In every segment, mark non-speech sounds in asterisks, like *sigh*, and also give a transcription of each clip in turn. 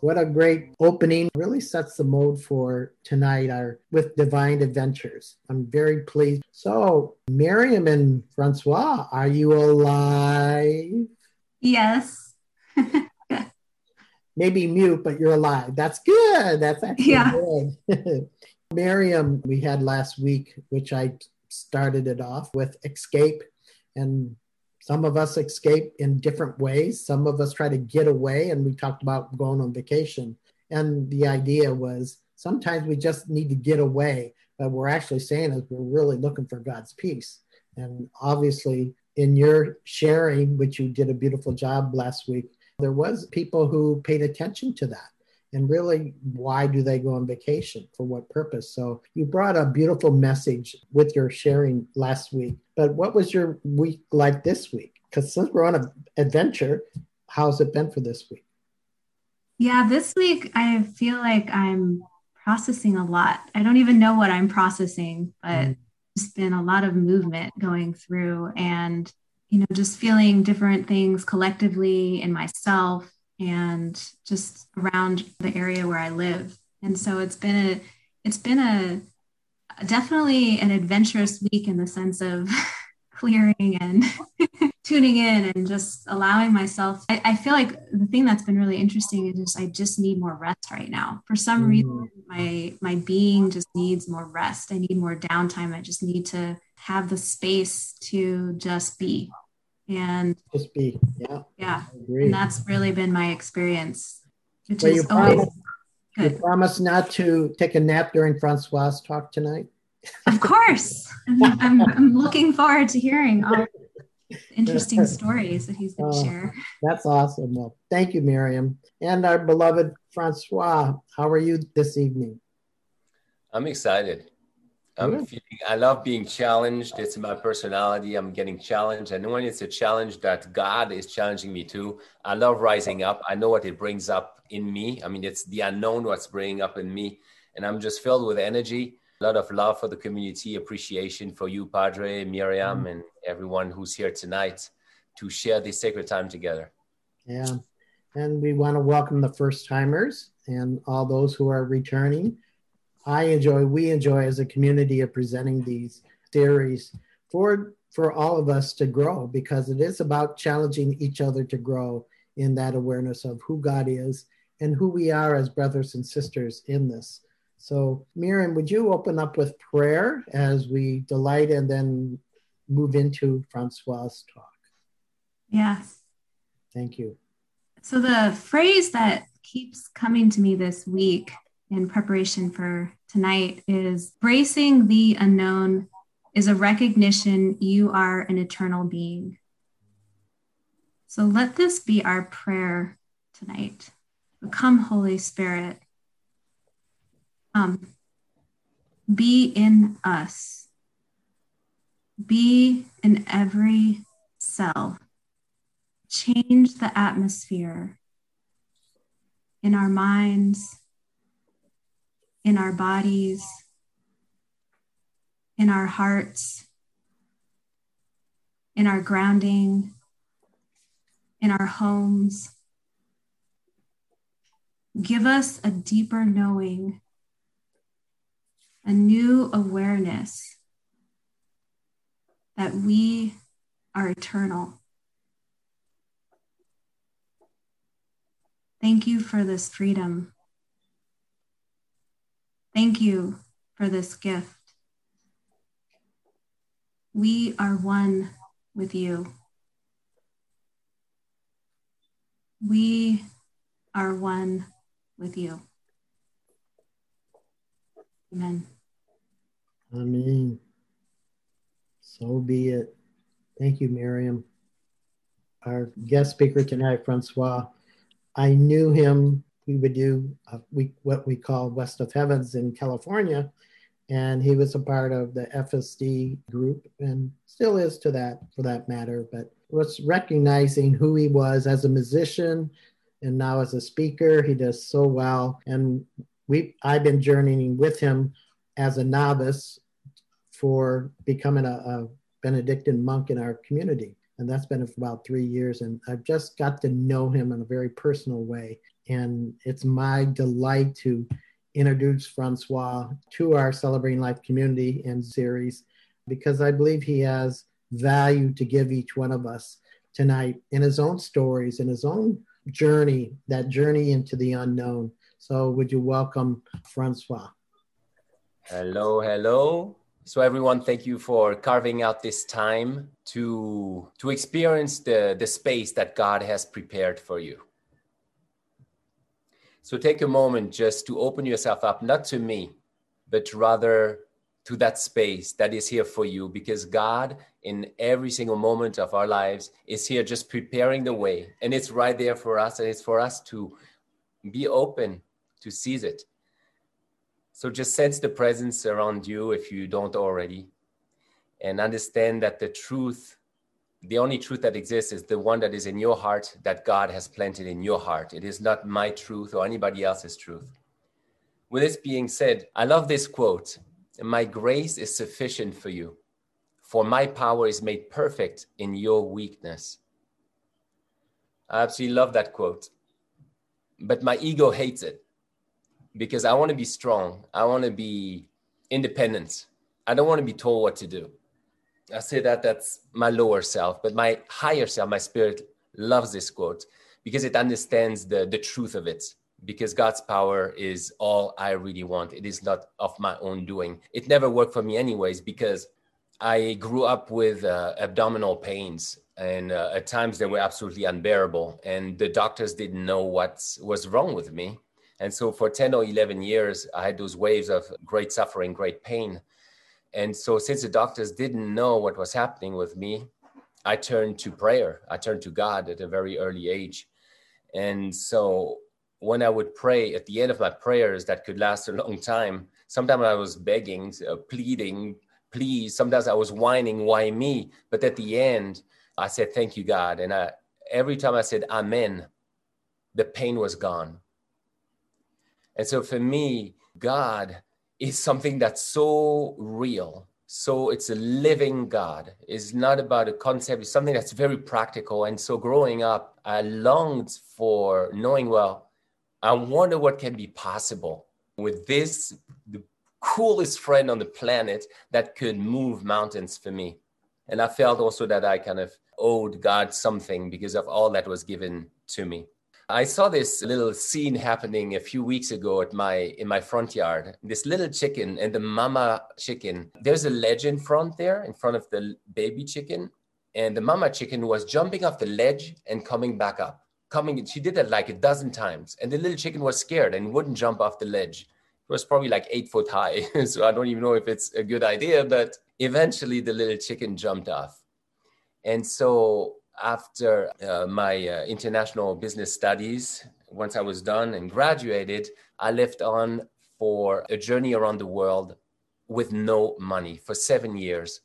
what a great opening. Really sets the mode for tonight our with Divine Adventures. I'm very pleased. So, Miriam and Francois, are you alive? Yes. *laughs* Maybe mute, but you're alive. That's good. That's actually Yeah. good. *laughs* Miriam, we had last week, which I started it off with escape. And some of us escape in different ways. Some of us try to get away, and we talked about going on vacation. And the idea was sometimes we just need to get away. But we're actually saying is we're really looking for God's peace. And obviously, in your sharing, which you did a beautiful job last week, there was people who paid attention to that and really why do they go on vacation? For what purpose? So you brought a beautiful message with your sharing last week but what was your week like this week? Because since we're on an adventure how's it been for this week? Yeah, this week I feel like I'm processing a lot. I don't even know what I'm processing, but Mm. there's been a lot of movement going through and, you know, just feeling different things collectively in myself and just around the area where I live. And so it's been a, it's been a, definitely an adventurous week in the sense of *laughs* clearing and *laughs* tuning in and just allowing myself. I, I feel like the thing that's been really interesting is just I just need more rest right now. For some Mm. reason, my my being just needs more rest. I need more downtime. I just need to have the space to just be. And just be yeah yeah, and that's really been my experience, which well, you, always promise, you promise not to take a nap during francois talk tonight. Of course, I'm, I'm, I'm looking forward to hearing all interesting *laughs* stories that he's going to Oh. share. that's awesome. Well thank you miriam. And our beloved francois how are you this evening? I'm excited. I'm feeling, I love being challenged. It's my personality. I'm getting challenged. And when it's a challenge that God is challenging me to, I love rising up. I know what it brings up in me. I mean, it's the unknown what's bringing up in me. And I'm just filled with energy, a lot of love for the community, appreciation for you, Padre, Miriam, mm. and everyone who's here tonight to share this sacred time together. Yeah. And we want to welcome the first timers and all those who are returning. I enjoy, we enjoy as a community of presenting these theories for for all of us to grow because it is about challenging each other to grow in that awareness of who God is and who we are as brothers and sisters in this. So, Miriam, would you open up with prayer as we delight and then move into Francois' talk? Yes. Thank you. So the phrase that keeps coming to me this week in preparation for tonight is bracing the unknown is a recognition you are an eternal being. So let this be our prayer tonight. Come, Holy Spirit. Come. Be in us. Be in every cell change the atmosphere in our minds, in our bodies, in our hearts, in our grounding, in our homes. Give us a deeper knowing, a new awareness that we are eternal. Thank you for this freedom. Thank you for this gift. We are one with you. We are one with you. Amen. Amen. So be it. Thank you, Miriam. Our guest speaker tonight, Francois. I knew him. We would do uh, what we call West of Heavens in California, and he was a part of the FSD group and still is to that for that matter. But was recognizing who he was as a musician and now as a speaker, he does so well. And we I've been journeying with him as a novice for becoming a, a Benedictine monk in our community. And that's been for about three years. And I've just got to know him in a very personal way. And it's my delight to introduce Francois to our Celebrating Life community and series because I believe he has value to give each one of us tonight in his own stories, in his own journey, that journey into the unknown. So, would you welcome Francois? Hello, hello. So, everyone, thank you for carving out this time to, to experience the, the space that God has prepared for you. So, take a moment just to open yourself up, not to me, but rather to that space that is here for you because God, in every single moment of our lives, is here just preparing the way. And it's right there for us. And it's for us to be open to seize it. So just sense the presence around you if you don't already. And understand that the truth, the only truth that exists is the one that is in your heart that God has planted in your heart. It is not my truth or anybody else's truth. With this being said, I love this quote my grace is sufficient for you, for my power is made perfect in your weakness. I absolutely love that quote. But my ego hates it because I want to be strong. I want to be independent. I don't want to be told what to do. I say that that's my lower self, but my higher self, my spirit, loves this quote because it understands the, the truth of it because God's power is all I really want. It is not of my own doing. It never worked for me, anyways, because I grew up with uh, abdominal pains, and uh, at times they were absolutely unbearable. And the doctors didn't know what was wrong with me. And so for 10 or 11 years, I had those waves of great suffering, great pain. And so, since the doctors didn't know what was happening with me, I turned to prayer. I turned to God at a very early age. And so, when I would pray at the end of my prayers that could last a long time, sometimes I was begging, uh, pleading, please. Sometimes I was whining, why me? But at the end, I said, thank you, God. And I, every time I said, amen, the pain was gone. And so for me, God is something that's so real. So it's a living God. It's not about a concept, it's something that's very practical. And so growing up, I longed for knowing, well, I wonder what can be possible with this, the coolest friend on the planet that could move mountains for me. And I felt also that I kind of owed God something because of all that was given to me. I saw this little scene happening a few weeks ago at my in my front yard. This little chicken and the mama chicken. There's a ledge in front there, in front of the baby chicken, and the mama chicken was jumping off the ledge and coming back up coming she did that like a dozen times and the little chicken was scared and wouldn't jump off the ledge it was probably like eight foot high *laughs* so i don't even know if it's a good idea but eventually the little chicken jumped off and so after uh, my uh, international business studies once i was done and graduated i left on for a journey around the world with no money for seven years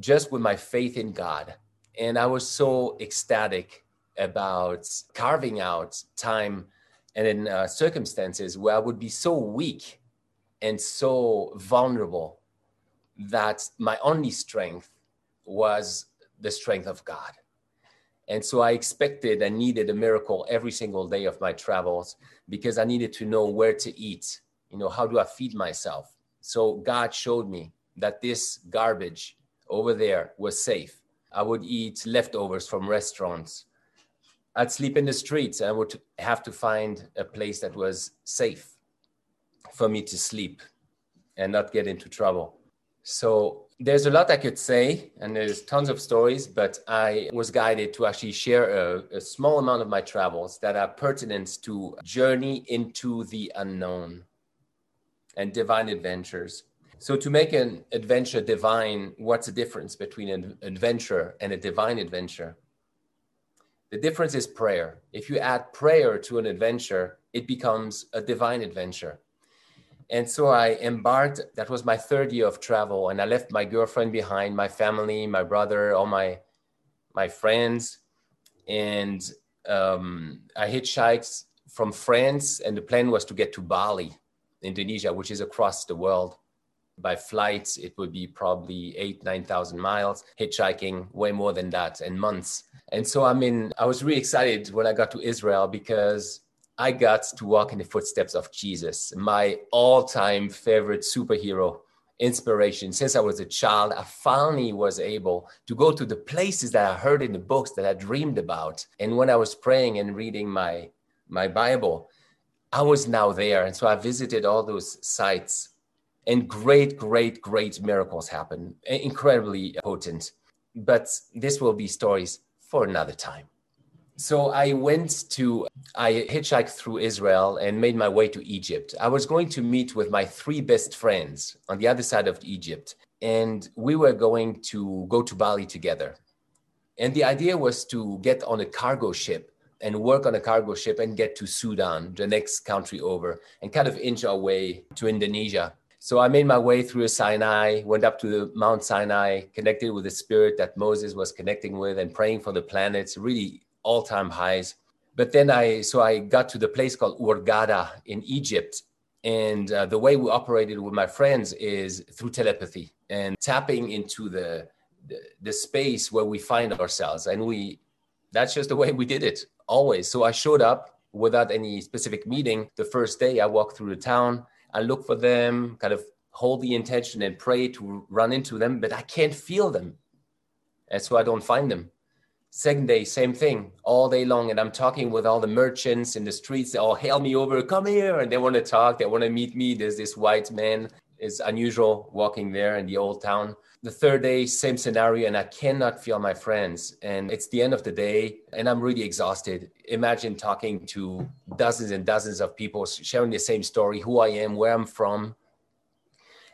just with my faith in god and i was so ecstatic about carving out time and in uh, circumstances where I would be so weak and so vulnerable that my only strength was the strength of God. And so I expected and needed a miracle every single day of my travels because I needed to know where to eat. You know, how do I feed myself? So God showed me that this garbage over there was safe. I would eat leftovers from restaurants. I'd sleep in the streets. I would have to find a place that was safe for me to sleep and not get into trouble. So there's a lot I could say, and there's tons of stories, but I was guided to actually share a, a small amount of my travels that are pertinent to journey into the unknown and divine adventures. So, to make an adventure divine, what's the difference between an adventure and a divine adventure? The difference is prayer. If you add prayer to an adventure, it becomes a divine adventure. And so I embarked, that was my third year of travel, and I left my girlfriend behind, my family, my brother, all my my friends, and um, I hitchhiked from France, and the plan was to get to Bali, Indonesia, which is across the world. By flights, it would be probably eight, 9,000 miles. Hitchhiking, way more than that, and months. And so, I mean, I was really excited when I got to Israel because I got to walk in the footsteps of Jesus, my all time favorite superhero inspiration. Since I was a child, I finally was able to go to the places that I heard in the books that I dreamed about. And when I was praying and reading my, my Bible, I was now there. And so I visited all those sites and great, great, great miracles happened, incredibly potent. But this will be stories for another time. So I went to, I hitchhiked through Israel and made my way to Egypt. I was going to meet with my three best friends on the other side of Egypt, and we were going to go to Bali together. And the idea was to get on a cargo ship and work on a cargo ship and get to Sudan, the next country over, and kind of inch our way to Indonesia. So I made my way through Sinai, went up to the Mount Sinai, connected with the spirit that Moses was connecting with, and praying for the planets. Really all time highs. But then I, so I got to the place called Hurghada in Egypt. And uh, the way we operated with my friends is through telepathy and tapping into the, the, the space where we find ourselves. And we, that's just the way we did it always. So I showed up without any specific meeting. The first day I walked through the town, I look for them, kind of hold the intention and pray to run into them, but I can't feel them. And so I don't find them. Second day, same thing, all day long. And I'm talking with all the merchants in the streets. They all hail me over, come here. And they want to talk, they want to meet me. There's this white man, is unusual walking there in the old town. The third day, same scenario, and I cannot feel my friends. And it's the end of the day, and I'm really exhausted. Imagine talking to dozens and dozens of people sharing the same story who I am, where I'm from.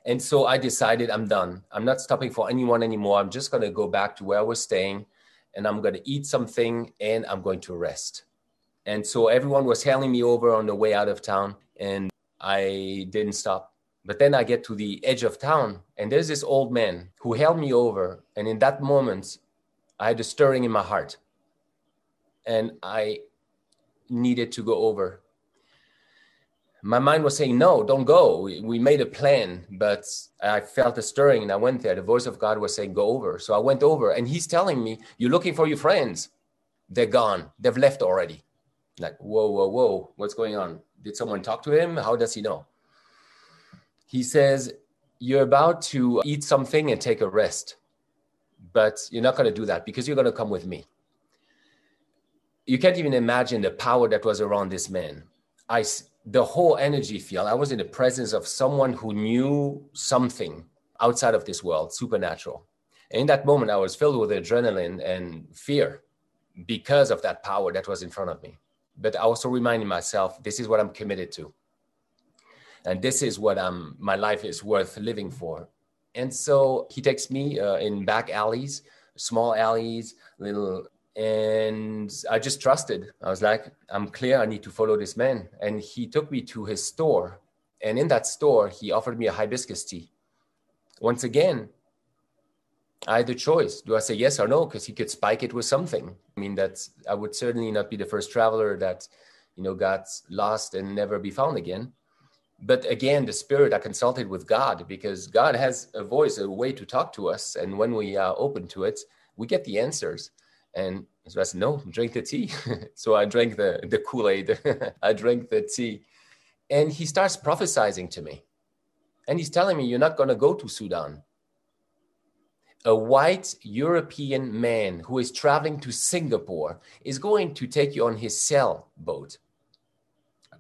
And so I decided I'm done. I'm not stopping for anyone anymore. I'm just going to go back to where I was staying and I'm going to eat something and I'm going to rest. And so everyone was hailing me over on the way out of town, and I didn't stop. But then I get to the edge of town, and there's this old man who hailed me over. And in that moment, I had a stirring in my heart, and I needed to go over my mind was saying, no, don't go. We, made a plan, but I felt a stirring and I went there. The voice of God was saying, go over. So I went over and he's telling me, you're looking for your friends. They're gone. They've left already. Like, whoa, whoa, whoa. What's going on? Did someone talk to him? How does he know? He says, you're about to eat something and take a rest, but you're not going to do that because you're going to come with me. You can't even imagine the power that was around this man. I, the whole energy field. I was in the presence of someone who knew something outside of this world, supernatural. And in that moment, I was filled with adrenaline and fear because of that power that was in front of me. But I also reminding myself, this is what I'm committed to. And this is what I'm, my life is worth living for. And so he takes me uh, in back alleys, small alleys, little and I just trusted. I was like, I'm clear, I need to follow this man. And he took me to his store. And in that store, he offered me a hibiscus tea. Once again, I had a choice. Do I say yes or no? Because he could spike it with something. I mean, that's I would certainly not be the first traveler that, you know, got lost and never be found again. But again, the spirit I consulted with God because God has a voice, a way to talk to us, and when we are open to it, we get the answers. And so I said, no, drink the tea. *laughs* so I drank the, the Kool-Aid. *laughs* I drank the tea. And he starts prophesizing to me. And he's telling me, you're not going to go to Sudan. A white European man who is traveling to Singapore is going to take you on his sailboat.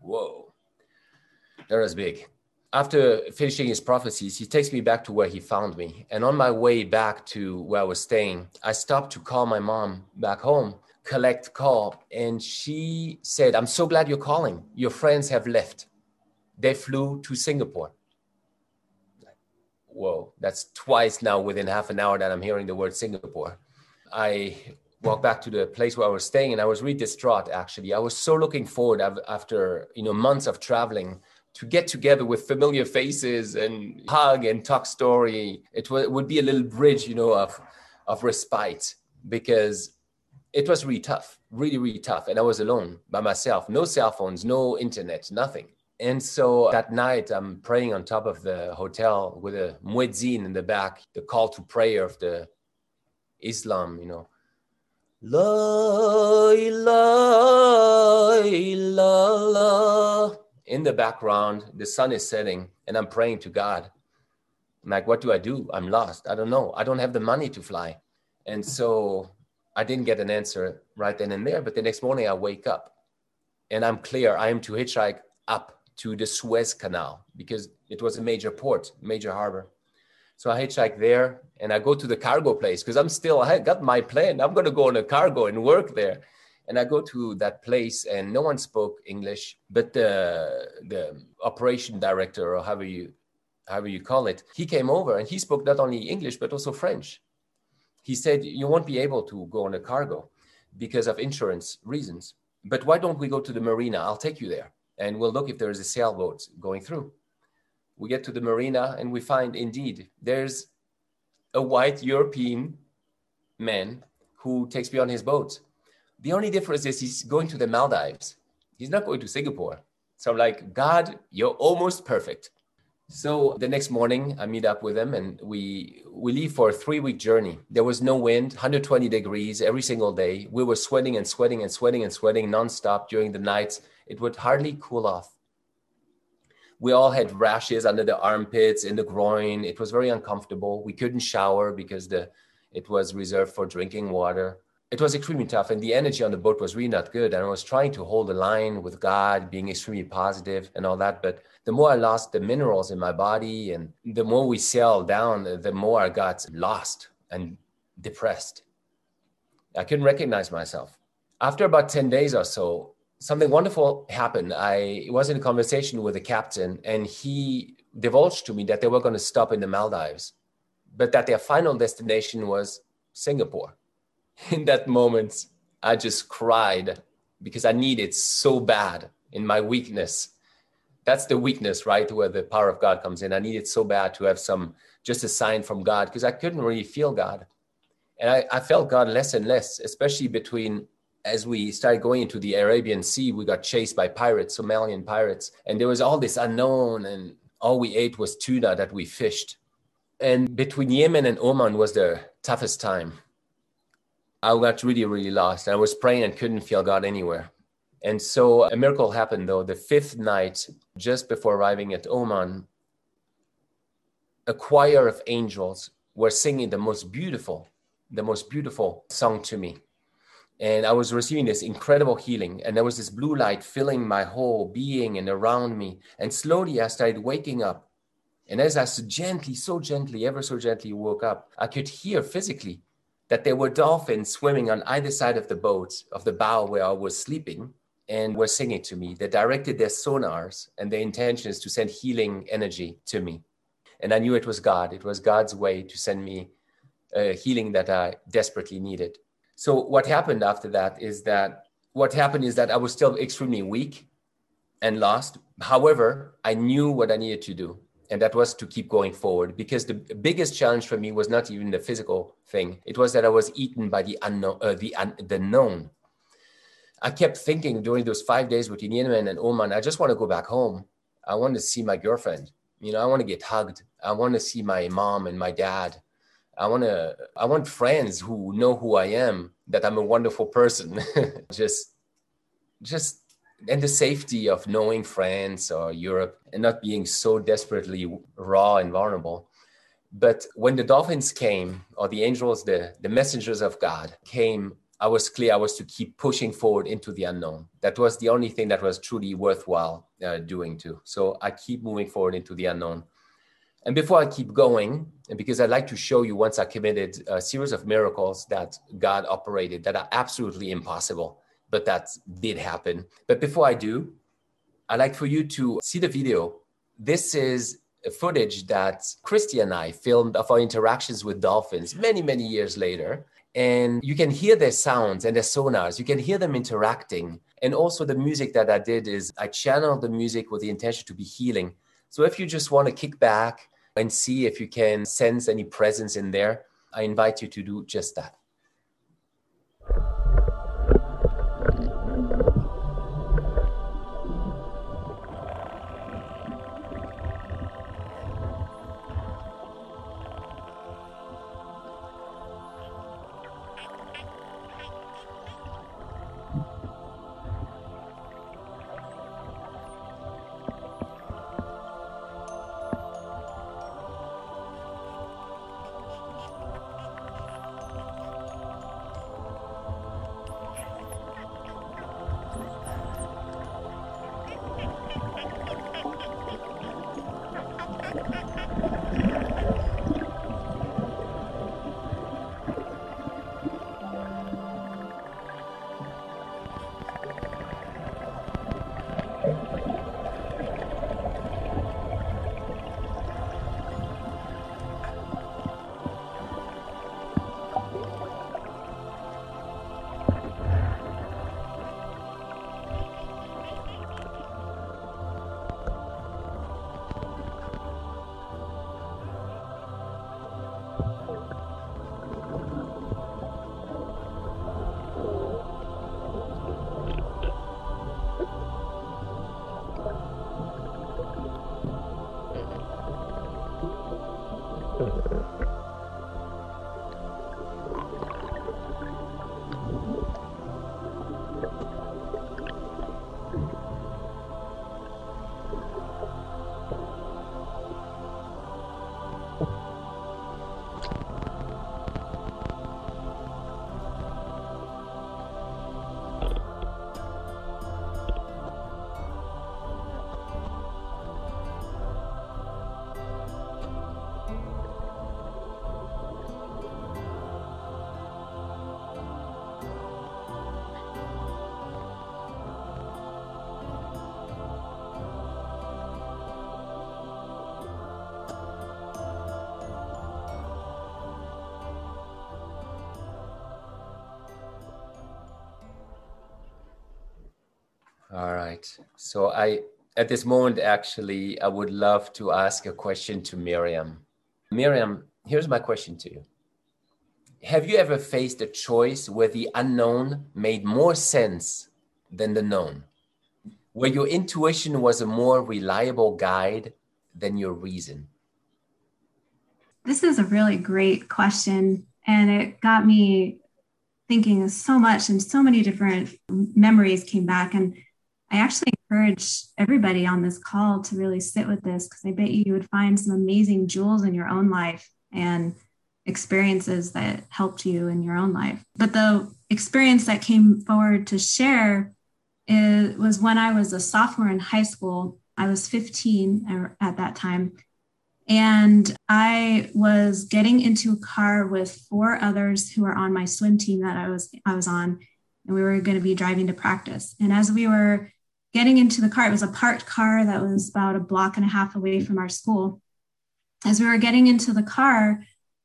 Whoa, that was big after finishing his prophecies, he takes me back to where he found me. And on my way back to where I was staying, I stopped to call my mom back home, collect call. And she said, I'm so glad you're calling. Your friends have left. They flew to Singapore. Whoa, that's twice now within half an hour that I'm hearing the word Singapore. I walked back to the place where I was staying and I was really distraught actually. I was so looking forward after, you know, months of traveling to get together with familiar faces and hug and talk story. It, w- it would be a little bridge, you know, of, of respite because it was really tough, really, really tough. And I was alone by myself, no cell phones, no internet, nothing. And so that night, I'm praying on top of the hotel with a muezzin in the back, the call to prayer of the Islam, you know. la ilaha la la. In the background, the sun is setting, and I'm praying to God. I'm like, what do I do? I'm lost. I don't know. I don't have the money to fly. And so I didn't get an answer right then and there. But the next morning, I wake up and I'm clear. I am to hitchhike up to the Suez Canal because it was a major port, major harbor. So I hitchhike there and I go to the cargo place because I'm still, I got my plan. I'm going to go on a cargo and work there. And I go to that place and no one spoke English, but the, the operation director or however you, however you call it, he came over and he spoke not only English, but also French. He said, you won't be able to go on a cargo because of insurance reasons. But why don't we go to the marina? I'll take you there and we'll look if there is a sailboat going through we get to the marina and we find indeed there's a white European man who takes me on his boat. The only difference is he's going to the Maldives. He's not going to Singapore. So I'm like, God, you're almost perfect. So the next morning, I meet up with him and we we leave for a three week journey. There was no wind, 120 degrees every single day. We were sweating and sweating and sweating and sweating nonstop during the nights. It would hardly cool off we all had rashes under the armpits, in the groin. It was very uncomfortable. We couldn't shower because the it was reserved for drinking water. It was extremely tough, and the energy on the boat was really not good. And I was trying to hold the line with God, being extremely positive and all that. But the more I lost the minerals in my body, and the more we sailed down, the more I got lost and depressed. I couldn't recognize myself. After about 10 days or so, something wonderful happened. I was in a conversation with the captain, and he divulged to me that they were going to stop in the Maldives, but that their final destination was Singapore. *laughs* In that moment, I just cried because I needed so bad in my weakness. That's the weakness, right? Where the power of God comes in. I needed so bad to have some, just a sign from God because I couldn't really feel God. And I, I felt God less and less, especially between as we started going into the Arabian Sea, we got chased by pirates, Somalian pirates, and there was all this unknown, and all we ate was tuna that we fished. And between Yemen and Oman was the toughest time. I got really, really lost. I was praying and couldn't feel God anywhere. And so a miracle happened though. The fifth night, just before arriving at Oman, a choir of angels were singing the most beautiful, the most beautiful song to me and I was receiving this incredible healing. And there was this blue light filling my whole being and around me. And slowly I started waking up. And as I so gently, so gently, ever so gently woke up, I could hear physically that there were dolphins swimming on either side of the boat, of the bow where I was sleeping, and were singing to me. They directed their sonars and their intentions to send healing energy to me. And I knew it was God. It was God's way to send me a healing that I desperately needed. So what happened after that is that what happened is that I was still extremely weak and lost. However, I knew what I needed to do, and that was to keep going forward because the biggest challenge for me was not even the physical thing. It was that I was eaten by the unknown, uh, the un- the known. I kept thinking during those five days with Yemen and Oman, I just want to go back home. I want to see my girlfriend. You know, I want to get hugged. I want to see my mom and my dad. I want to I want friends who know who I am, that I'm a wonderful person. *laughs* just just and the safety of knowing France or Europe and not being so desperately raw and vulnerable. But when the dolphins came, or the angels, the, the messengers of God came, I was clear I was to keep pushing forward into the unknown. That was the only thing that was truly worthwhile uh, doing too. So I keep moving forward into the unknown. And before I keep going, and because I'd like to show you once I committed a series of miracles that God operated that are absolutely impossible, but that did happen. But before I do, I'd like for you to see the video. This is footage that Christy and I filmed of our interactions with dolphins many, many years later. And you can hear their sounds and their sonars. You can hear them interacting. And also, the music that I did is I channeled the music with the intention to be healing. So, if you just want to kick back, and see if you can sense any presence in there, I invite you to do just that. Right. So I at this moment actually I would love to ask a question to Miriam. Miriam, here's my question to you. Have you ever faced a choice where the unknown made more sense than the known? Where your intuition was a more reliable guide than your reason? This is a really great question. And it got me thinking so much, and so many different memories came back. And I actually encourage everybody on this call to really sit with this because I bet you, you would find some amazing jewels in your own life and experiences that helped you in your own life. But the experience that came forward to share is, was when I was a sophomore in high school. I was 15 er, at that time. And I was getting into a car with four others who were on my swim team that I was I was on, and we were going to be driving to practice. And as we were getting into the car, it was a parked car that was about a block and a half away from our school. As we were getting into the car,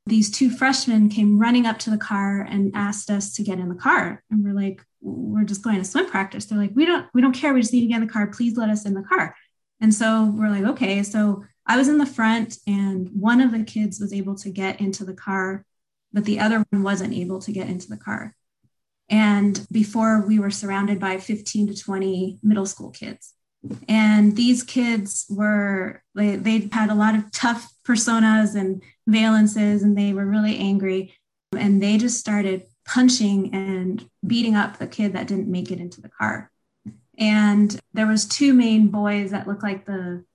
these two freshmen came running up to the car and asked us to get in the car. And we're like, we're just going to swim practice. They're like, we don't, we don't care. We just need to get in the car. Please let us in the car. And so we're like, okay. So I was in the front and one of the kids was able to get into the car, but the other one wasn't able to get into the car. And before we were surrounded by 15 to 20 middle school kids. And these kids were, they, they had a lot of tough personas and valences, and they were really angry. And they just started punching and beating up the kid that didn't make it into the car. And there was two main boys that looked like the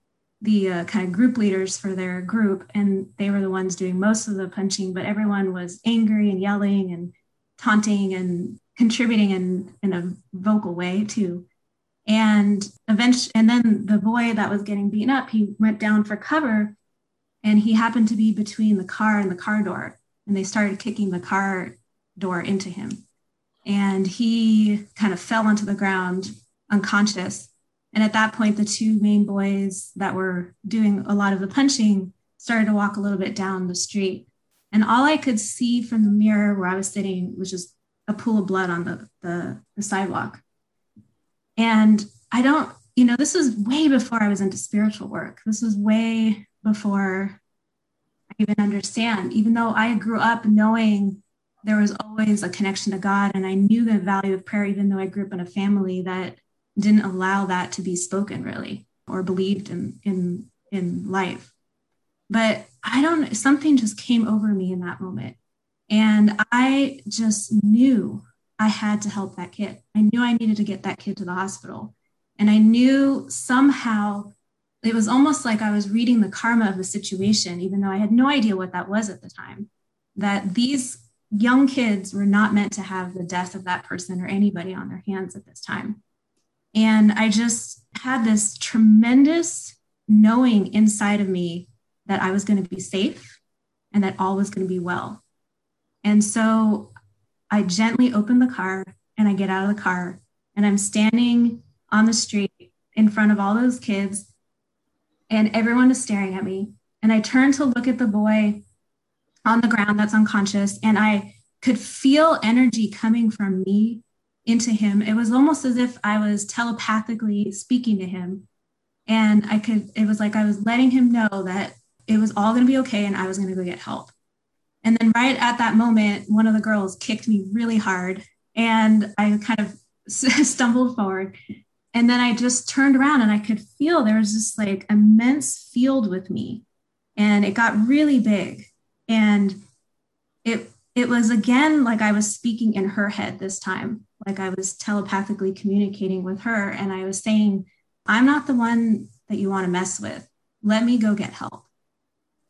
the uh, kind of group leaders for their group, and they were the ones doing most of the punching. But everyone was angry and yelling and taunting and contributing in in a vocal way too. And eventually and then the boy that was getting beaten up he went down for cover and he happened to be between the car and the car door and they started kicking the car door into him. And he kind of fell onto the ground unconscious. And at that point the two main boys that were doing a lot of the punching started to walk a little bit down the street. And all i could see from the mirror where i was sitting was just a pool of blood on the, the, the sidewalk. And I don't, you know, this was way before I was into spiritual work. This was way before I even understand, even though I grew up knowing there was always a connection to God and I knew the value of prayer, even though I grew up in a family that didn't allow that to be spoken really or believed in in in life. But I don't something just came over me in that moment. And I just knew I had to help that kid. I knew I needed to get that kid to the hospital. And I knew somehow it was almost like I was reading the karma of the situation, even though I had no idea what that was at the time, that these young kids were not meant to have the death of that person or anybody on their hands at this time. And I just had this tremendous knowing inside of me that I was going to be safe and that all was going to be well. And so I gently open the car and I get out of the car and I'm standing on the street in front of all those kids and everyone is staring at me. And I turn to look at the boy on the ground that's unconscious and I could feel energy coming from me into him. It was almost as if I was telepathically speaking to him. And I could, it was like I was letting him know that it was all going to be okay and I was going to go get help. And then right at that moment, one of the girls kicked me really hard and I kind of *laughs* stumbled forward. And then I just turned around and I could feel there was this like immense field with me. And it got really big. And it it was again like I was speaking in her head this time, like I was telepathically communicating with her. And I was saying, I'm not the one that you want to mess with. Let me go get help.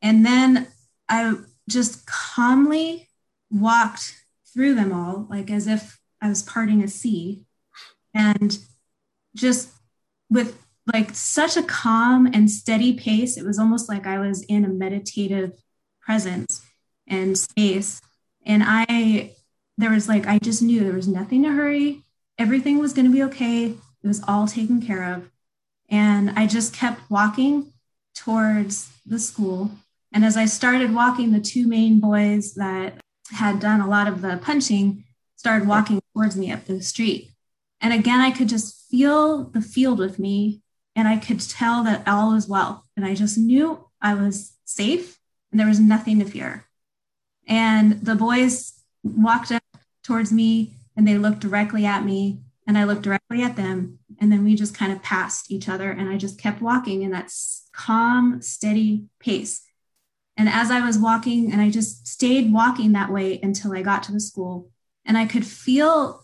And then I just calmly walked through them all, like as if I was parting a sea. And just with like such a calm and steady pace, it was almost like I was in a meditative presence and space. And I, there was like, I just knew there was nothing to hurry. Everything was going to be okay. It was all taken care of. And I just kept walking towards the school and as I started walking, the two main boys that had done a lot of the punching started walking towards me up the street. And again, I could just feel the field with me and I could tell that all was well. And I just knew I was safe and there was nothing to fear. And the boys walked up towards me and they looked directly at me and I looked directly at them. And then we just kind of passed each other and I just kept walking in that calm, steady pace. And as I was walking, and I just stayed walking that way until I got to the school, and I could feel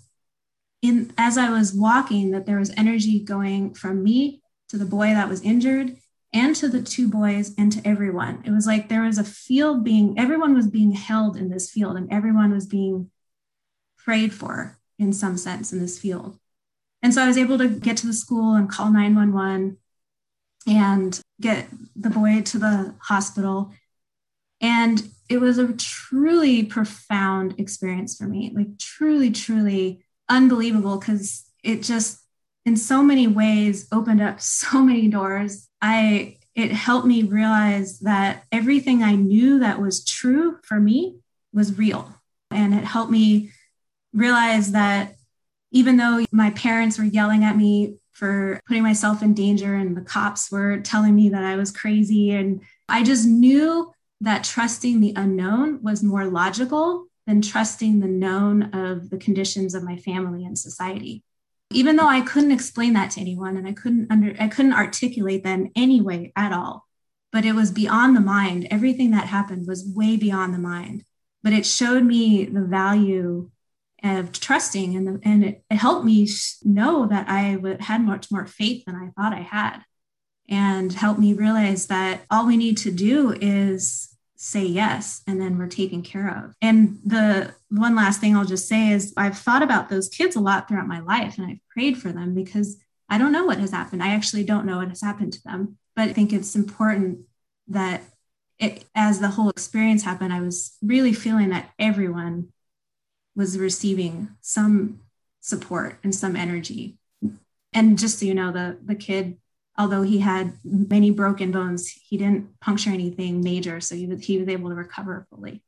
in as I was walking that there was energy going from me to the boy that was injured and to the two boys and to everyone. It was like there was a field being, everyone was being held in this field and everyone was being prayed for in some sense in this field. And so I was able to get to the school and call 911 and get the boy to the hospital. And it was a truly profound experience for me, like truly, truly unbelievable because it just, in so many ways, opened up *laughs* so many doors. I, it helped me realize that everything I knew that was true for me was real. And it helped me realize that even though my parents were yelling at me for putting myself in danger and the cops were telling me that I was crazy, and I just knew that trusting the unknown was more logical than trusting the known of the conditions of my family and society. Even though i couldn't explain that to anyone and i couldn't under i couldn't articulate that in any way at all but it was beyond the mind. Everything that happened was way beyond the mind but it showed me the value of trusting and, the, and it, it helped me know that I w- had much more faith than i thought i had and helped me realize that all we need to do is say yes and then we're taken care of. And the one last thing i'll just say is i've thought about those kids a lot throughout my life and i've prayed for them because i don't know what has happened. I actually don't know what has happened to them. But i think it's important that it, as the whole experience happened i was really feeling that everyone was receiving some support and some energy. And just so you know the the kid although he had many broken bones, he didn't puncture anything major. So he was, he was able to recover fully.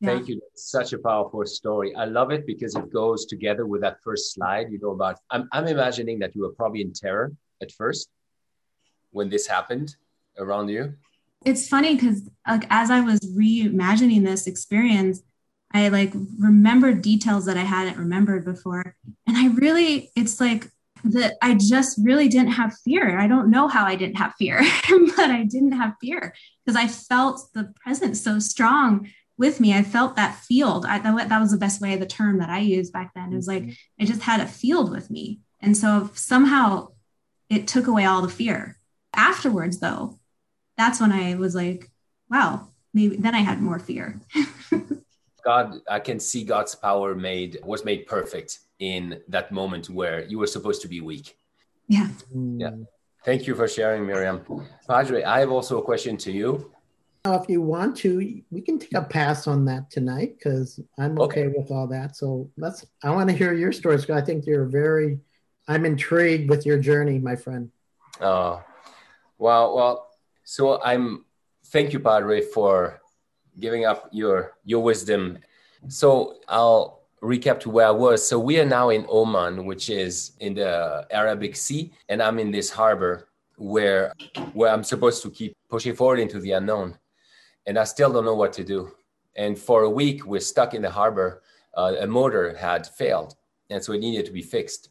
Yeah. Thank you. That's such a powerful story. I love it because it goes together with that first slide. You know about. I'm, I'm imagining that you were probably in terror at first when this happened around you. It's funny because like as I was reimagining this experience, I like remembered details that I hadn't remembered before, and I really, it's like that I just really didn't have fear. I don't know how I didn't have fear, *laughs* but I didn't have fear because I felt the presence so strong with me. I felt that field. I, that, that was the best way, the term that I used back then. It was like mm-hmm. I just had a field with me. And so somehow it took away all the fear. Afterwards, though, that's when I was like, wow, maybe then I had more fear. *laughs* God, I can see God's power made was made perfect in that moment where you were supposed to be weak. Yeah. Yeah. Thank you for sharing, Miriam. Padre, I have also a question to you. If you want to, we can take a pass on that tonight because I'm okay, okay, with all that. So let's. I want to hear your stories. Because I think you're very. I'm intrigued with your journey, my friend. Oh, well, well. So I'm. Thank you, Padre, for giving up your your wisdom. So I'll recap to where I was. So we are now in Oman, which is in the Arabic Sea, and I'm in this harbor where where I'm supposed to keep pushing forward into the unknown and I still don't know what to do. And for a week, we're stuck in the harbor. Uh, a motor had failed, and so it needed to be fixed.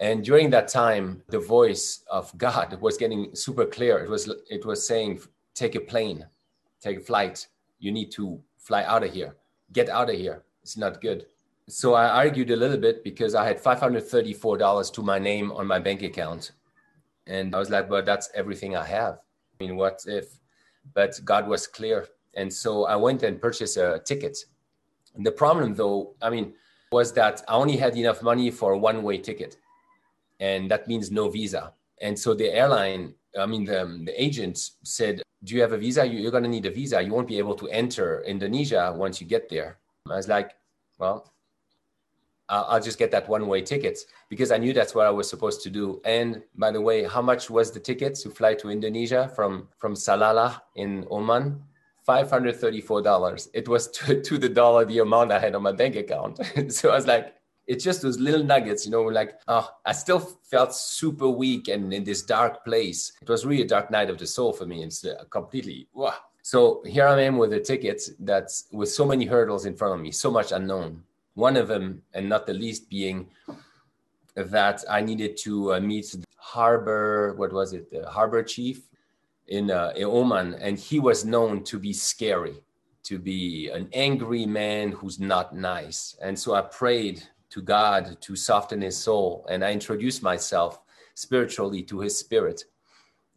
And during that time, the voice of God *laughs* was getting super clear. It was it was saying, "Take a plane, take a flight. You need to fly out of here. Get out of here. It's not good." So I argued a little bit because I had five hundred thirty-four dollars to my name on my bank account, and I was like, "But that's everything I have. I mean, what if?" but God was clear. And so I went and purchased a ticket. And the problem, though, I mean, was that I only had enough money for a one way ticket. And that means no visa. And so the airline, I mean, the, um, the agent said, Do you have a visa? You're going to need a visa. You won't be able to enter Indonesia once you get there. I was like, Well, I'll just get that one way ticket because I knew that's what I was supposed to do. And by the way, how much was the ticket to fly to Indonesia from, from Salalah in Oman? $534. It was *laughs* to, to the dollar the amount I had on my bank account. *laughs* so I was like, it's just those little nuggets, you know, like, oh, I still felt super weak and in this dark place. It was really a dark night of the soul for me. It's uh, completely, wow. So here I am with a ticket that's with so many hurdles in front of me, so much unknown one of them, and not the least, being that I needed to uh, meet the harbor, what was it, the harbor chief in, uh, in Oman, and he was known to be scary, to be an angry man who's not nice. And so I prayed to God to soften his soul, and I introduced myself spiritually to his spirit,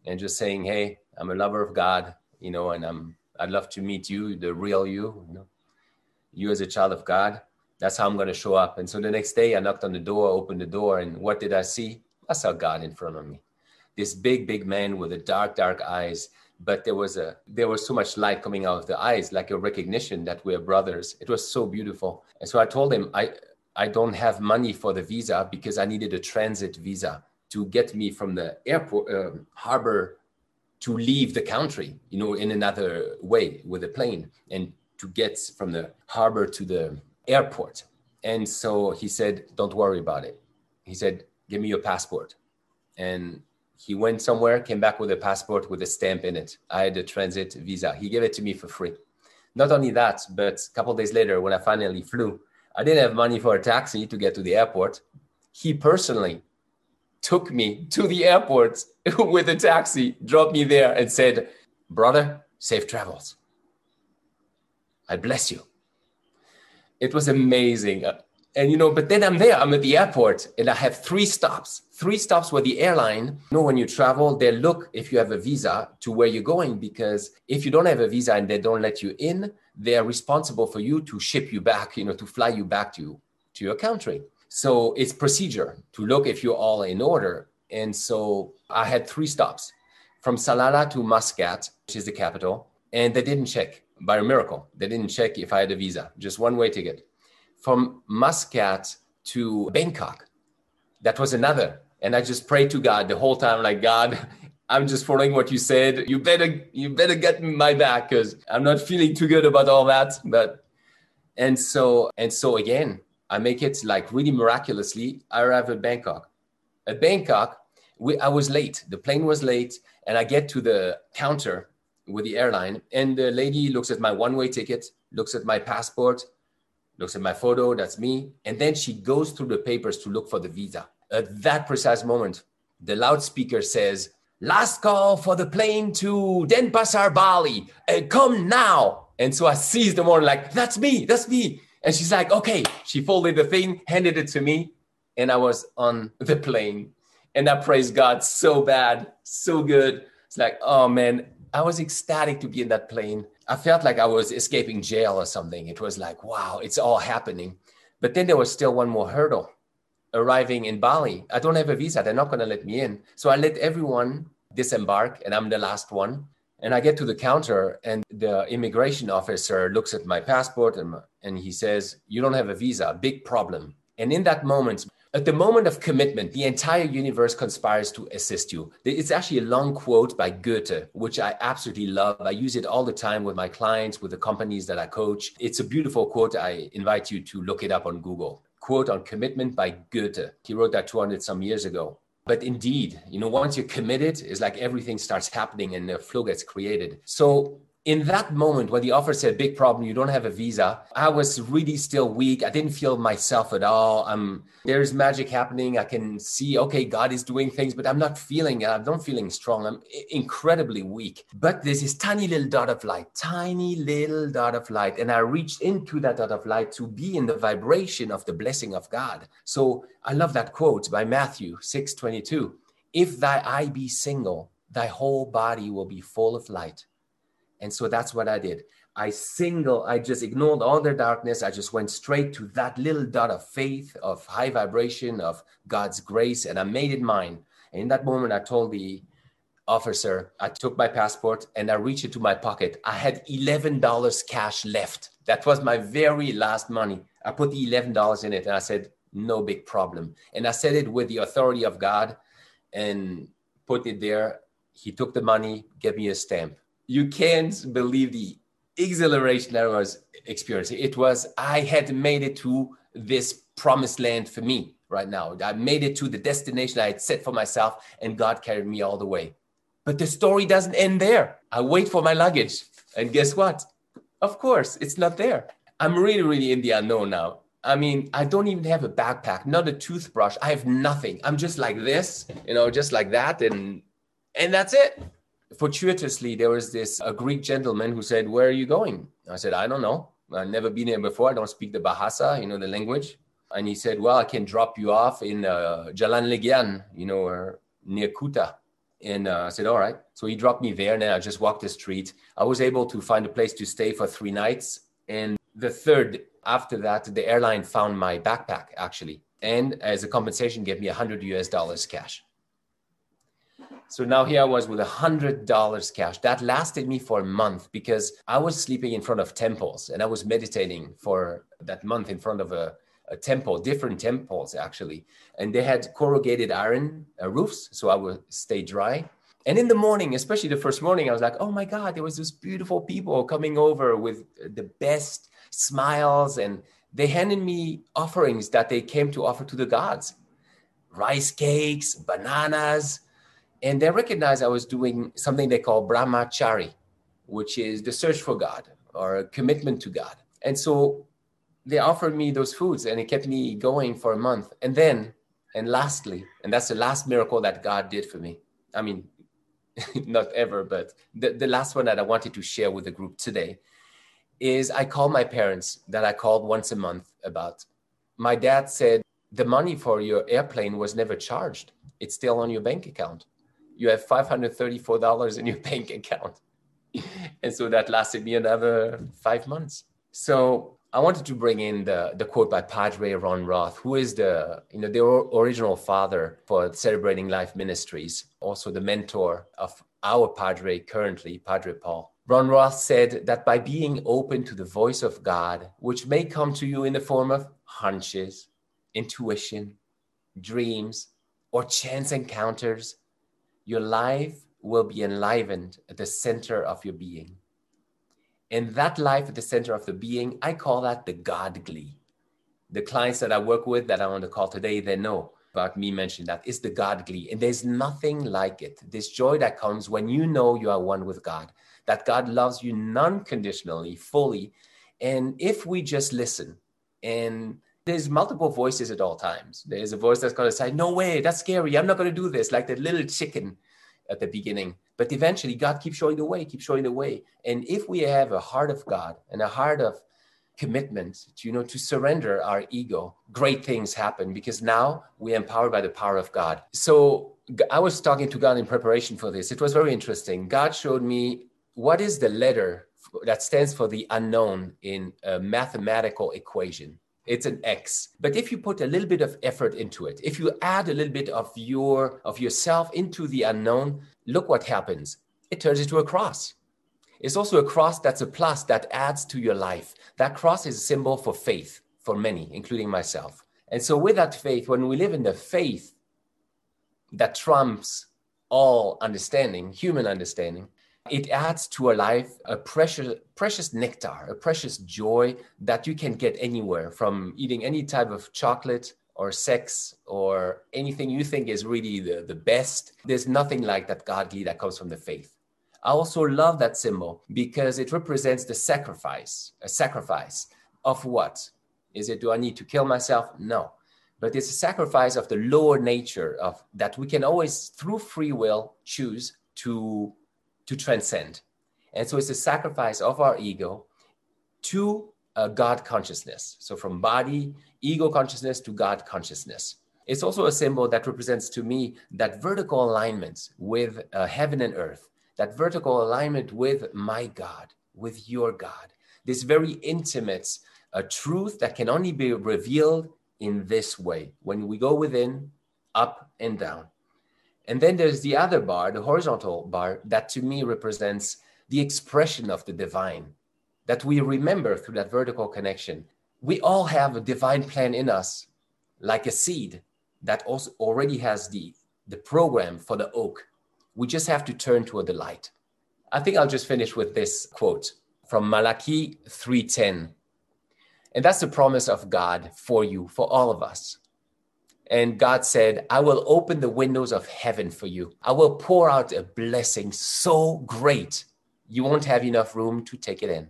and just saying, "Hey, I'm a lover of God, you know, and I'm I'd love to meet you, the real you, you know, you as a child of God." That's how I'm going to show up. And so the next day, I knocked on the door, opened the door, and what did I see? I saw God in front of me. This big, big man with the dark, dark eyes. But there was a there was so much light coming out of the eyes, like a recognition that we're brothers. It was so beautiful. And so I told him, I I don't have money for the visa because I needed a transit visa to get me from the airport uh, harbor to leave the country, you know, in another way with a plane and to get from the harbor to the airport. And so he said, Don't worry about it. He said, Give me your passport. And he went somewhere, came back with a passport with a stamp in it. I had a transit visa. He gave it to me for free. Not only that, but a couple days later, when I finally flew, I didn't have money for a taxi to get to the airport. He personally took me to the airport *laughs* with a taxi, dropped me there, and said, Brother, safe travels. I bless you it was amazing. Uh, and you know, but then I'm there, I'm at the airport and I have three stops. Three stops where the airline, you know, when you travel, they look if you have a visa to where you're going because if you don't have a visa and they don't let you in, they're responsible for you to ship you back, you know, to fly you back to, to your country. So it's procedure to look if you're all in order. And so I had three stops from Salalah to Muscat, which is the capital, and they didn't check by a miracle. They didn't check if I had a visa, just one way ticket. From Muscat to Bangkok, that was another. And I just prayed to God the whole time, like, God, *laughs* I'm just following what you said. You better, you better get my back because I'm not feeling too good about all that. But, and so, and so again, I make it like really miraculously. I arrive at Bangkok. At Bangkok, we, I was late. The plane was late, and I get to the counter with the airline, and the lady looks at my one-way ticket, looks at my passport, looks at my photo, that's me, and then she goes through the papers to look for the visa. At that precise moment, the loudspeaker says, "Last call for the plane to Denpasar, Bali. Uh, come now!" And so I seized the one like, "That's me, that's me." And she's like, "Okay." She folded the thing, handed it to me, and I was on the plane. And I praised God so bad, so good. It's like, oh man, I was ecstatic to be in that plane. I felt like I was escaping jail or something. It was like, wow, it's all happening. But then there was still one more hurdle. arriving in Bali. I don't have a visa. They're not going to let me in. So I let everyone disembark, and I'm the last one. And I get to the counter, and the immigration officer looks at my passport and, and he says, You don't have a visa, big problem. And in that moment, at the moment of commitment, the entire universe conspires to assist you. It's actually a long quote by Goethe, which I absolutely love. I use it all the time with my clients, with the companies that I coach. It's a beautiful quote. I invite you to look it up on Google. Quote on commitment by Goethe. He wrote that 200 some years ago but indeed you know once you're committed it's like everything starts happening and the flow gets created so in that moment when the offer said big problem you don't have a visa i was really still weak. I didn't feel myself at all. Um, I'm there's magic happening. I can see okay god is doing things but i'm not feeling it. i'm not feeling strong. I'm incredibly weak. But there's this tiny little dot of light tiny little dot of light and i reached into that dot of light to be in the vibration of the blessing of god. So i love that quote by matthew 6 22 if thy eye be single thy whole body will be full of light and so that's what I did. I single, I just ignored all the darkness. I just went straight to that little dot of faith, of high vibration, of God's grace, and I made it mine. And in that moment, I told the officer, I took my passport and I reached into my pocket. I had $11 cash left. That was my very last money. I put the $11 in it and I said, no big problem. And I said it with the authority of God and put it there. He took the money, gave me a stamp you can't believe the exhilaration I was experiencing. It was, I had made it to this promised land for me right now. I made it to the destination I had set for myself, and God carried me all the way. But the story doesn't end there. I wait for my luggage, and guess what? Of course, it's not there. I'm really, really in the unknown now. I mean, I don't even have a backpack, not a toothbrush. I have nothing. I'm just like this, you know, just like that, and and that's it fortuitously, there was this a Greek gentleman who said, "Where are you going?" I said, "I don't know. I've never been here before. I don't speak the Bahasa, you know, the language." And he said, "Well, I can drop you off in uh, Jalan Legian, you know, near Kuta." And uh, I said, "All right." So he dropped me there, and then I just walked the street. I was able to find a place to stay for three nights, and the third after that, the airline found my backpack actually, and as a compensation, gave me a hundred US dollars cash. So now here I was with a hundred dollars cash. That lasted me for a month because I was sleeping in front of temples and I was meditating for that month in front of a, a temple, different temples actually. And they had corrugated iron uh, roofs, so I would stay dry. And in the morning, especially the first morning, I was like, oh my God, there was these beautiful people coming over with the best smiles and they handed me offerings that they came to offer to the gods rice cakes, bananas, and they recognized I was doing something they call brahmachari, which is the search for God or a commitment to God. And so they offered me those foods and it kept me going for a month. And then, and lastly, and that's the last miracle that God did for me. I mean, *laughs* not ever, but the, the last one that I wanted to share with the group today is I called my parents that I called once a month about. My dad said, the money for your airplane was never charged. It's still on your bank account you have $534 in your *laughs* bank account. and so that lasted me another five months. So I wanted to bring in the, the quote by Padre Ron Roth, who is the, you know, the original father for Celebrating Life Ministries, also the mentor of our Padre currently, Padre Paul. Ron Roth said that by being open to the voice of God, which may come to you in the form of hunches, intuition, dreams, or chance encounters, your life will be enlivened at the center of your being. And that life at the center of the being, I call that the God glee. The clients that I work with that are on the call today, they know about me mentioning that is the God glee. And there's nothing like it. This joy that comes when you know you are one with God, that God loves you non conditionally, fully. And if we just listen, and there's multiple voices at all times. There's a voice that's going to say, No way, that's scary. I'm not going to do this, like that little chicken at the beginning. But eventually, God keeps showing the way, keeps showing the way. And if we have a heart of God and a heart of commitment to, you know, to surrender our ego, great things happen because now we're empowered by the power of God. So I was talking to God in preparation for this. It was very interesting. God showed me what is the letter that stands for the unknown in a mathematical equation. It's an X. But if you put a little bit of effort into it, if you add a little bit of your of yourself into the unknown, look what happens. It turns into a cross. It's also a cross that's a plus that adds to your life. That cross is a symbol for faith for many, including myself. And so, with that faith, when we live in the faith that trumps all understanding, human understanding, it adds to our life a precious, precious nectar, a precious joy that you can get anywhere from eating any type of chocolate or sex or anything you think is really the, the best. There's nothing like that God glee that comes from the faith. I also love that symbol because it represents the sacrifice, a sacrifice of what? Is it, do I need to kill myself? No. But it's a sacrifice of the lower nature of that we can always, through free will, choose to, to transcend. And so it's a sacrifice of our ego to a God consciousness. So from body, ego consciousness to God consciousness. It's also a symbol that represents to me that vertical alignment with uh, heaven and earth that vertical alignment with my God, with your God, this very intimate uh, truth that can only be revealed in this way when we go within, up and down. And then there's the other bar, the horizontal bar, that to me represents the expression of the divine that we remember through that vertical connection. We all have a divine plan in us, like a seed that also already has the, the program for the oak we just have to turn toward the light. I think I'll just finish with this quote from Malachi 3:10. And that's the promise of God for you, for all of us. And God said, I will open the windows of heaven for you. I will pour out a blessing so great, you won't have enough room to take it in.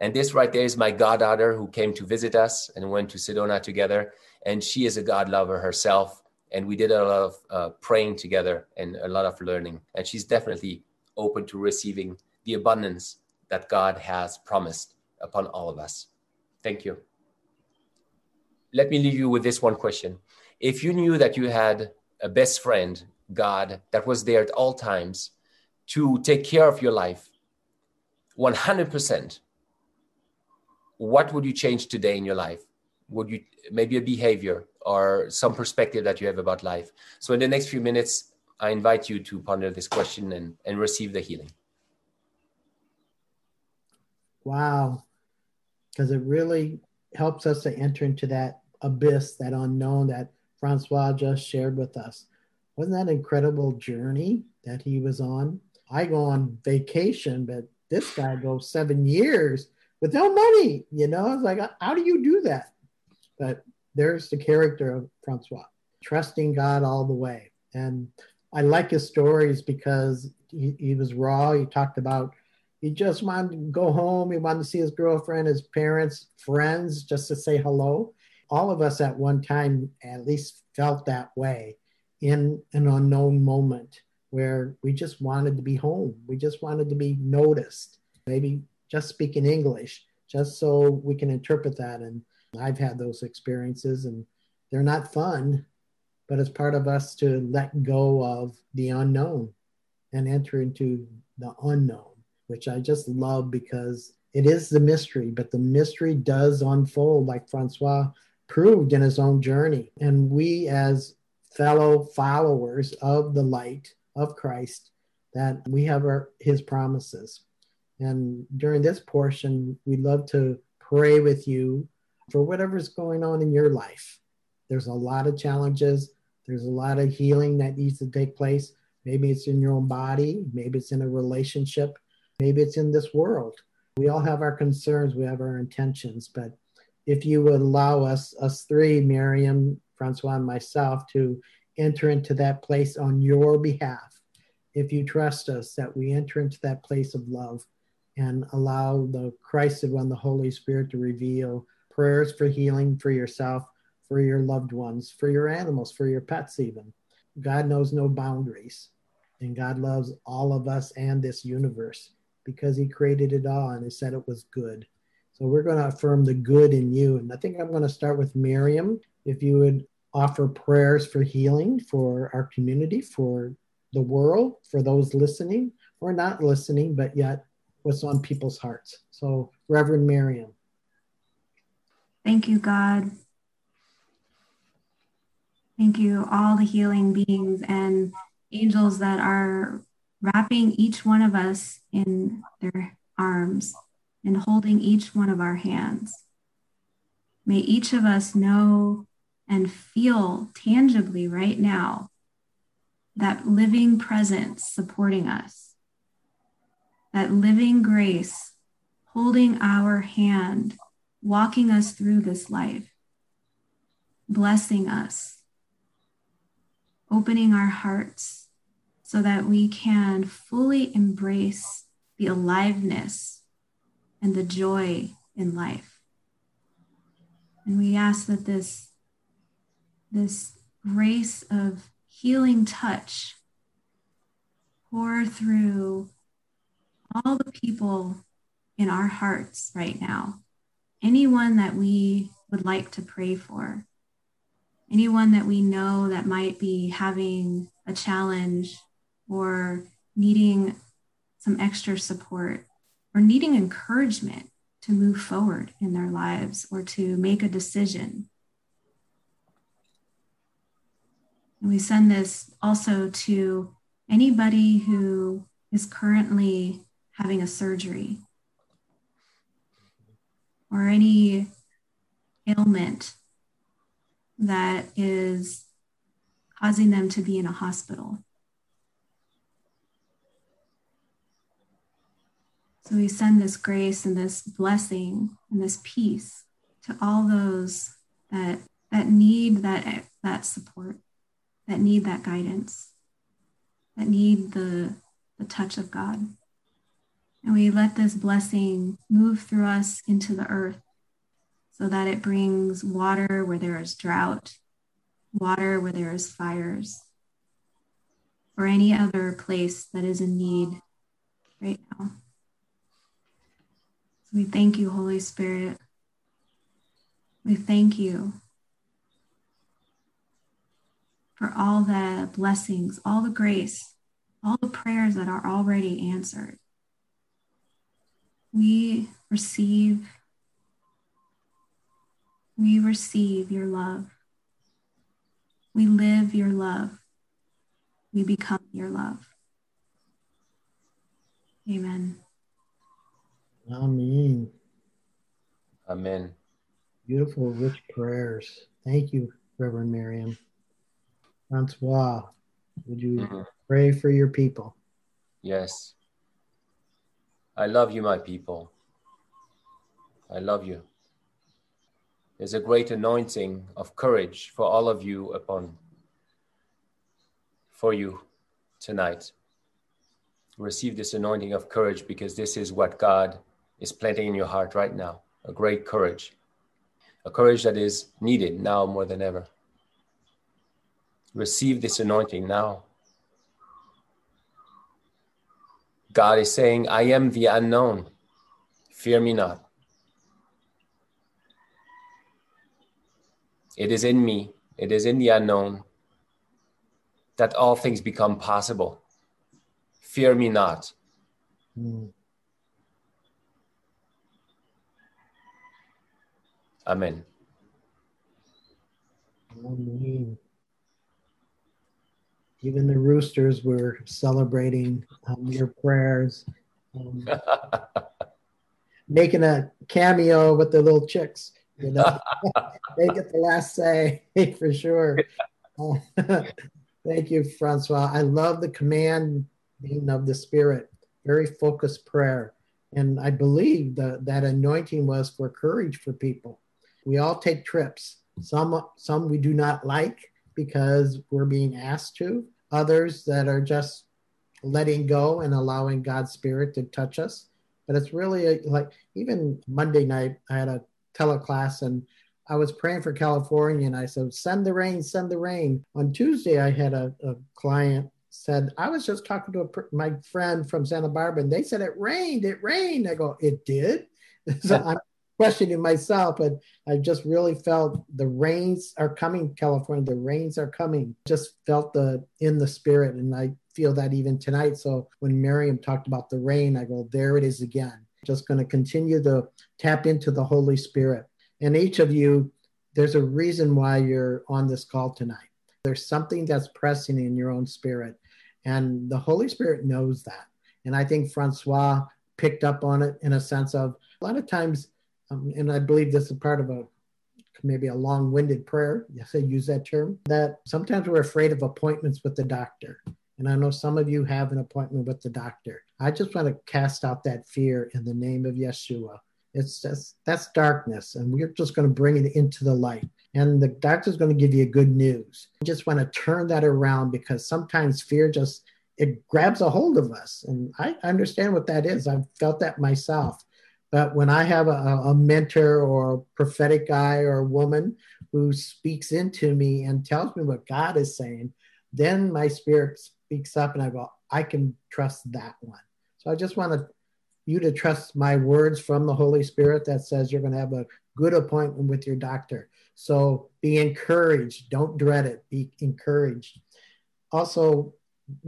And this right there is my goddaughter who came to visit us and went to Sedona together. And she is a God lover herself and we did a lot of uh, praying together and a lot of learning and she's definitely open to receiving the abundance that god has promised upon all of us thank you let me leave you with this one question if you knew that you had a best friend god that was there at all times to take care of your life 100% what would you change today in your life? Would you maybe a behavior or some perspective that you have about life? So in the next few minutes i invite you to ponder this question and, and receive the healing. Wow. Because it really helps us to enter into that abyss that unknown that francois just shared with us wasn't that incredible journey that he was on i go on vacation but this guy goes seven years with no money you know it's like how do you do that but there's the character of Francois, trusting God all the way. And I like his stories because he, he was raw. He talked about he just wanted to go home. He wanted to see his girlfriend, his parents, friends, just to say hello. All of us at one time at least felt that way in an unknown moment where we just wanted to be home. We just wanted to be noticed, maybe just speaking English, just so we can interpret that and I've had those experiences and they're not fun, but it's part of us to let go of the unknown and enter into the unknown, which I just love because it is the mystery, but the mystery does unfold like Francois proved in his own journey. And we, as fellow followers of the light of Christ, that we have our, his promises. And during this portion, we'd love to pray with you for whatever's going on in your life. There's a lot of challenges, there's a lot of healing that needs to take place. Maybe it's in your own body, maybe it's in a relationship, maybe it's in this world. We all have our concerns, we have our intentions, but if you would allow us, us three, Miriam, Francois, and myself, to enter into that place on your behalf, if you trust us, that we enter into that place of love and allow the Christ one, the Holy Spirit, to reveal prayers for healing for yourself, for your loved ones, for your animals, for your pets, even. God knows no boundaries, and God loves all of us and this universe because He created it all and He said it was good. So we're going to affirm the good in you. And I think I'm going to start with Miriam. If you would offer prayers for healing for our community, for the world, for those listening or not listening, but yet what's on people's hearts. So, Reverend Miriam. Thank you, God. Thank you, all the healing beings and angels that are wrapping each one of us in their arms and holding each one of our hands. May each of us know and feel tangibly right now that living presence supporting us, that living grace holding our hand, walking us through this life, blessing us, opening our hearts so that we can fully embrace the aliveness and the joy in life. And we ask that this, this grace of healing touch pour through all the people in our hearts right now. Anyone that we would like to pray for, anyone that we know that might be having a challenge or needing some extra support or needing encouragement to move forward in their lives or to make a decision. And we send this also to anybody who is currently having a surgery or any ailment that is causing them to be in a hospital. So we send this grace and this blessing and this peace to all those that that need that that support, that need that guidance, that need the the touch of God. And we let this blessing move through us into the earth so that it brings water where there is drought, water where there is fires, or any other place that is in need right now. We thank you, Holy Spirit. We thank you for all the blessings, all the grace, all the prayers that are already answered we receive we receive your love. We live your love. We become your love. Amen. Amen. Amen. Beautiful, rich prayers. Thank you, Reverend Miriam. Francois, would you mm-hmm. pray for your people? Yes. I love you, my people. I love you. There's a great anointing of courage for all of you upon for you tonight. Receive this anointing of courage because this is what God is planting in your heart right now. A great courage. A courage that is needed now more than ever. Receive this anointing now. God is saying, I am the unknown. Fear me not. It is in me, it is in the unknown that all things become possible. Fear me not. Mm. Amen. Amen. Even the roosters were celebrating um, your prayers, um, *laughs* making a cameo with the little chicks. You know, *laughs* they get the last say *laughs* for sure. Uh, thank you, Francois. I love the command of the Spirit. Very focused prayer, and I believe that that anointing was for courage for people. We all take trips. Some some we do not like because we're being asked to others that are just letting go and allowing God's Spirit to touch us. But it's really a, like even Monday night, I had a teleclass and I was praying for California and I said, send the rain, send the rain. On Tuesday, I had a, a client said, I was just talking to a, my friend from Santa Barbara and they said it rained, it rained. I go, it did? *laughs* so I'm questioning myself, but I just really felt the rains are coming, California. The rains are coming. Just felt the in the spirit, and I feel that even tonight. So when Miriam talked about the rain, I go, there it is again. Just going to continue to tap into the Holy Spirit. And each of you, there's a reason why you're on this call tonight. There's something that's pressing in your own spirit. And the Holy Spirit knows that. And I think Francois picked up on it in a sense of a lot of times, um, and I believe this is part of a maybe a long-winded prayer. Yes, I use that term. That sometimes we're afraid of appointments with the doctor. And I know some of you have an appointment with the doctor. I just want to cast out that fear in the name of Yeshua. It's just that's darkness, and we're just going to bring it into the light. And the doctor's going to give you good news. I just want to turn that around because sometimes fear just it grabs a hold of us. And I understand what that is. I've felt that myself. But when I have a, a mentor or a prophetic guy or woman who speaks into me and tells me what God is saying, then my spirit speaks up and I go, I can trust that one. So I just want you to trust my words from the Holy Spirit that says you're going to have a good appointment with your doctor. So be encouraged. Don't dread it. Be encouraged. Also,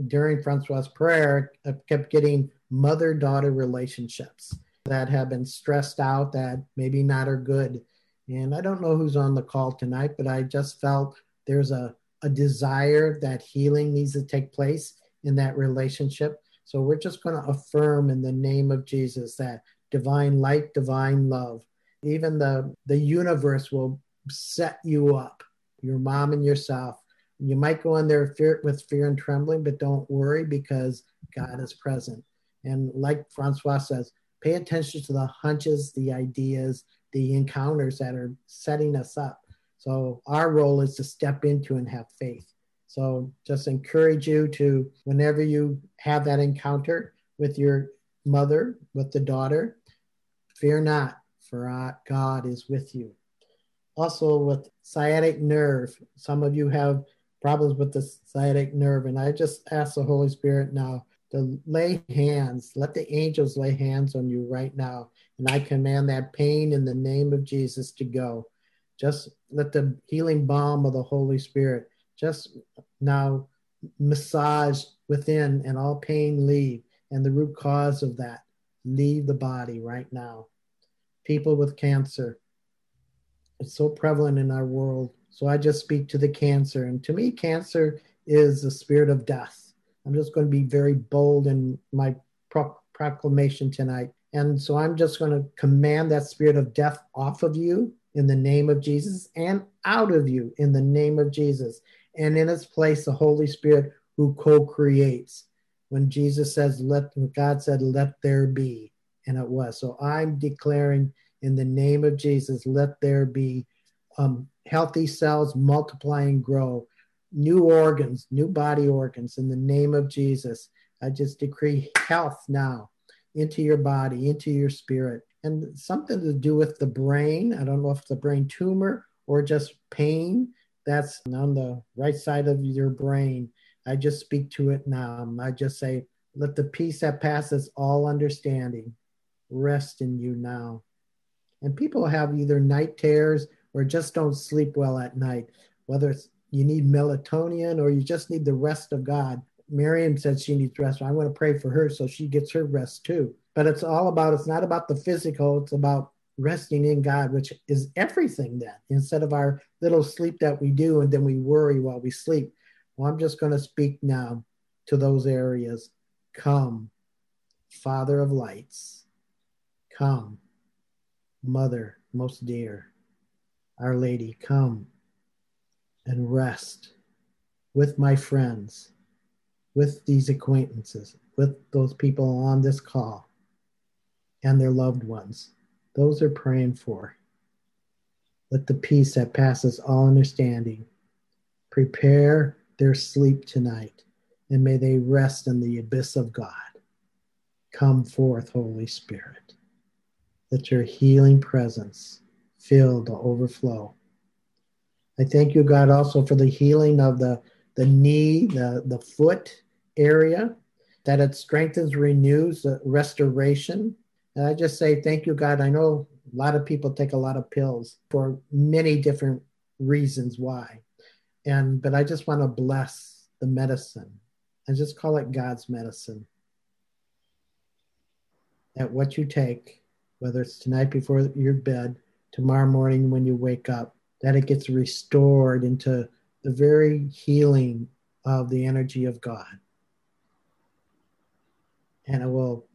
during Francois' prayer, I kept getting mother daughter relationships that have been stressed out that maybe not are good. And I don't know who's on the call tonight, but I just felt there's a, a desire that healing needs to take place in that relationship. So we're just going to affirm in the name of Jesus that divine light, divine love, even the, the universe will set you up, your mom and yourself. You might go in there fear, with fear and trembling, but don't worry because God is present. And like Francois says, pay attention to the hunches, the ideas, the encounters that are setting us up. So our role is to step into and have faith. So just encourage you to, whenever you have that encounter with your mother, with the daughter, fear not, for God is with you. Also, with sciatic nerve, some of you have problems with the sciatic nerve, and I just ask the Holy Spirit now to lay hands. Let the angels lay hands on you right now. And I command that pain in the name of Jesus to go. Just let the healing balm of the Holy Spirit just now massage within and all pain leave and the root cause of that leave the body right now. People with cancer, it's so prevalent in our world. So I just speak to the cancer. And to me, cancer is the spirit of death I'm just going to be very bold in my pro- proclamation tonight. And so I'm just going to command that spirit of death off of you in the name of Jesus and out of you in the name of Jesus. And in its place, the Holy Spirit who co creates. When Jesus says, let God said, let there be, and it was. So I'm declaring in the name of Jesus, let there be um, healthy cells multiply and grow new organs, new body organs in the name of Jesus. I just decree health now into your body, into your spirit, and something to do with the brain. I don't know if it's a brain tumor or just pain that's on the right side of your brain. I just speak to it now. I just say, let the peace that passes all understanding rest in you now. And people have either night terrors or just don't sleep well at night, whether it's you need melatonin or you just need the rest of God. Miriam said she needs rest. I want to pray for her so she gets her rest too. But it's all about, it's not about the physical, it's about resting in God, which is everything then, instead of our little sleep that we do and then we worry while we sleep. Well, I'm just going to speak now to those areas. Come, Father of lights. Come, Mother most dear. Our Lady, come and rest with my friends, with these acquaintances, with those people on this call and their loved ones. Those are praying for. Let the peace that passes all understanding prepare their sleep tonight, and may they rest in the abyss of God. Come forth, Holy Spirit. Let your healing presence fill the overflow I thank you, God, also for the healing of the, the knee, the, the foot area, that it strengthens, renews, the restoration. And I just say thank you, God. I know a lot of people take a lot of pills for many different reasons why. And but I just want to bless the medicine. I just call it God's medicine. That what you take, whether it's tonight before your bed, tomorrow morning when you wake up, that it gets restored into the very healing of the energy of God. And it will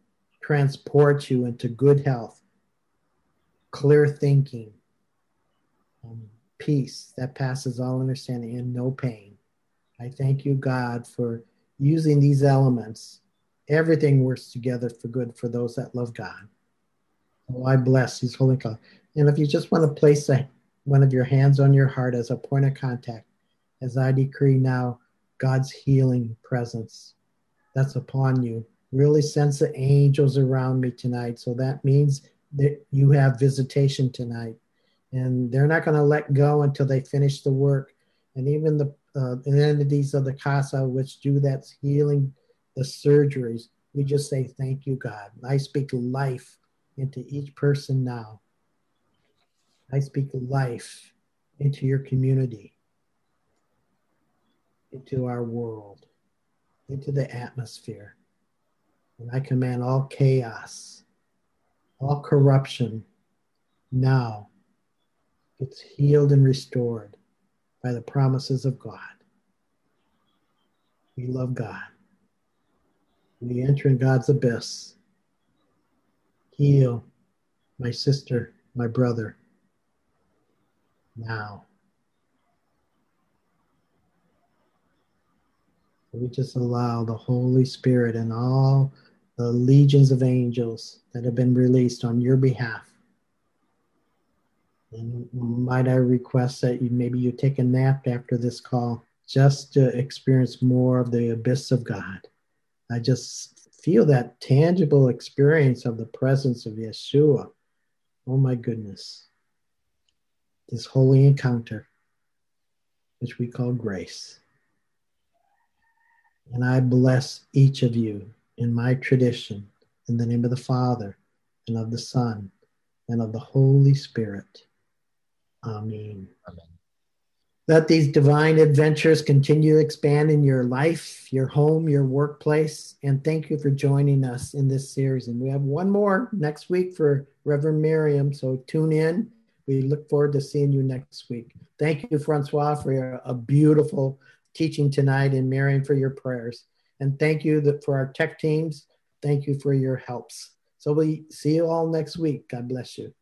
transport you into good health, clear thinking, um, peace that passes all understanding, and no pain. I thank you, God, for using these elements. Everything works together for good for those that love God. Oh, I bless these holy God. And if you just want to place a, one of your hands on your heart as a point of contact, as I decree now God's healing presence that's upon you. Really sense the angels around me tonight. So that means that you have visitation tonight. And they're not going to let go until they finish the work. And even the, uh, the entities of the CASA, which do that healing, the surgeries, we just say, Thank you, God. I speak life into each person now. I speak life into your community into our world, into the atmosphere. And I command all chaos, all corruption now gets healed and restored by the promises of God. We love God. We enter in God's abyss. Heal my sister, my brother, now. We just allow the Holy Spirit and all the legions of angels that have been released on your behalf. And might I request that you maybe you take a nap after this call just to experience more of the abyss of God. I just feel that tangible experience of the presence of Yeshua. Oh my goodness. This holy encounter, which we call grace. And I bless each of you in my tradition in the name of the Father and of the Son and of the Holy Spirit. Amen. Amen. Let these divine adventures continue to expand in your life, your home, your workplace. And thank you for joining us in this series. And we have one more next week for Reverend Miriam. So tune in. We look forward to seeing you next week. Thank you, Francois, for a beautiful teaching tonight and Miriam for your prayers. And thank you for our tech teams. Thank you for your helps. So we see you all next week. God bless you.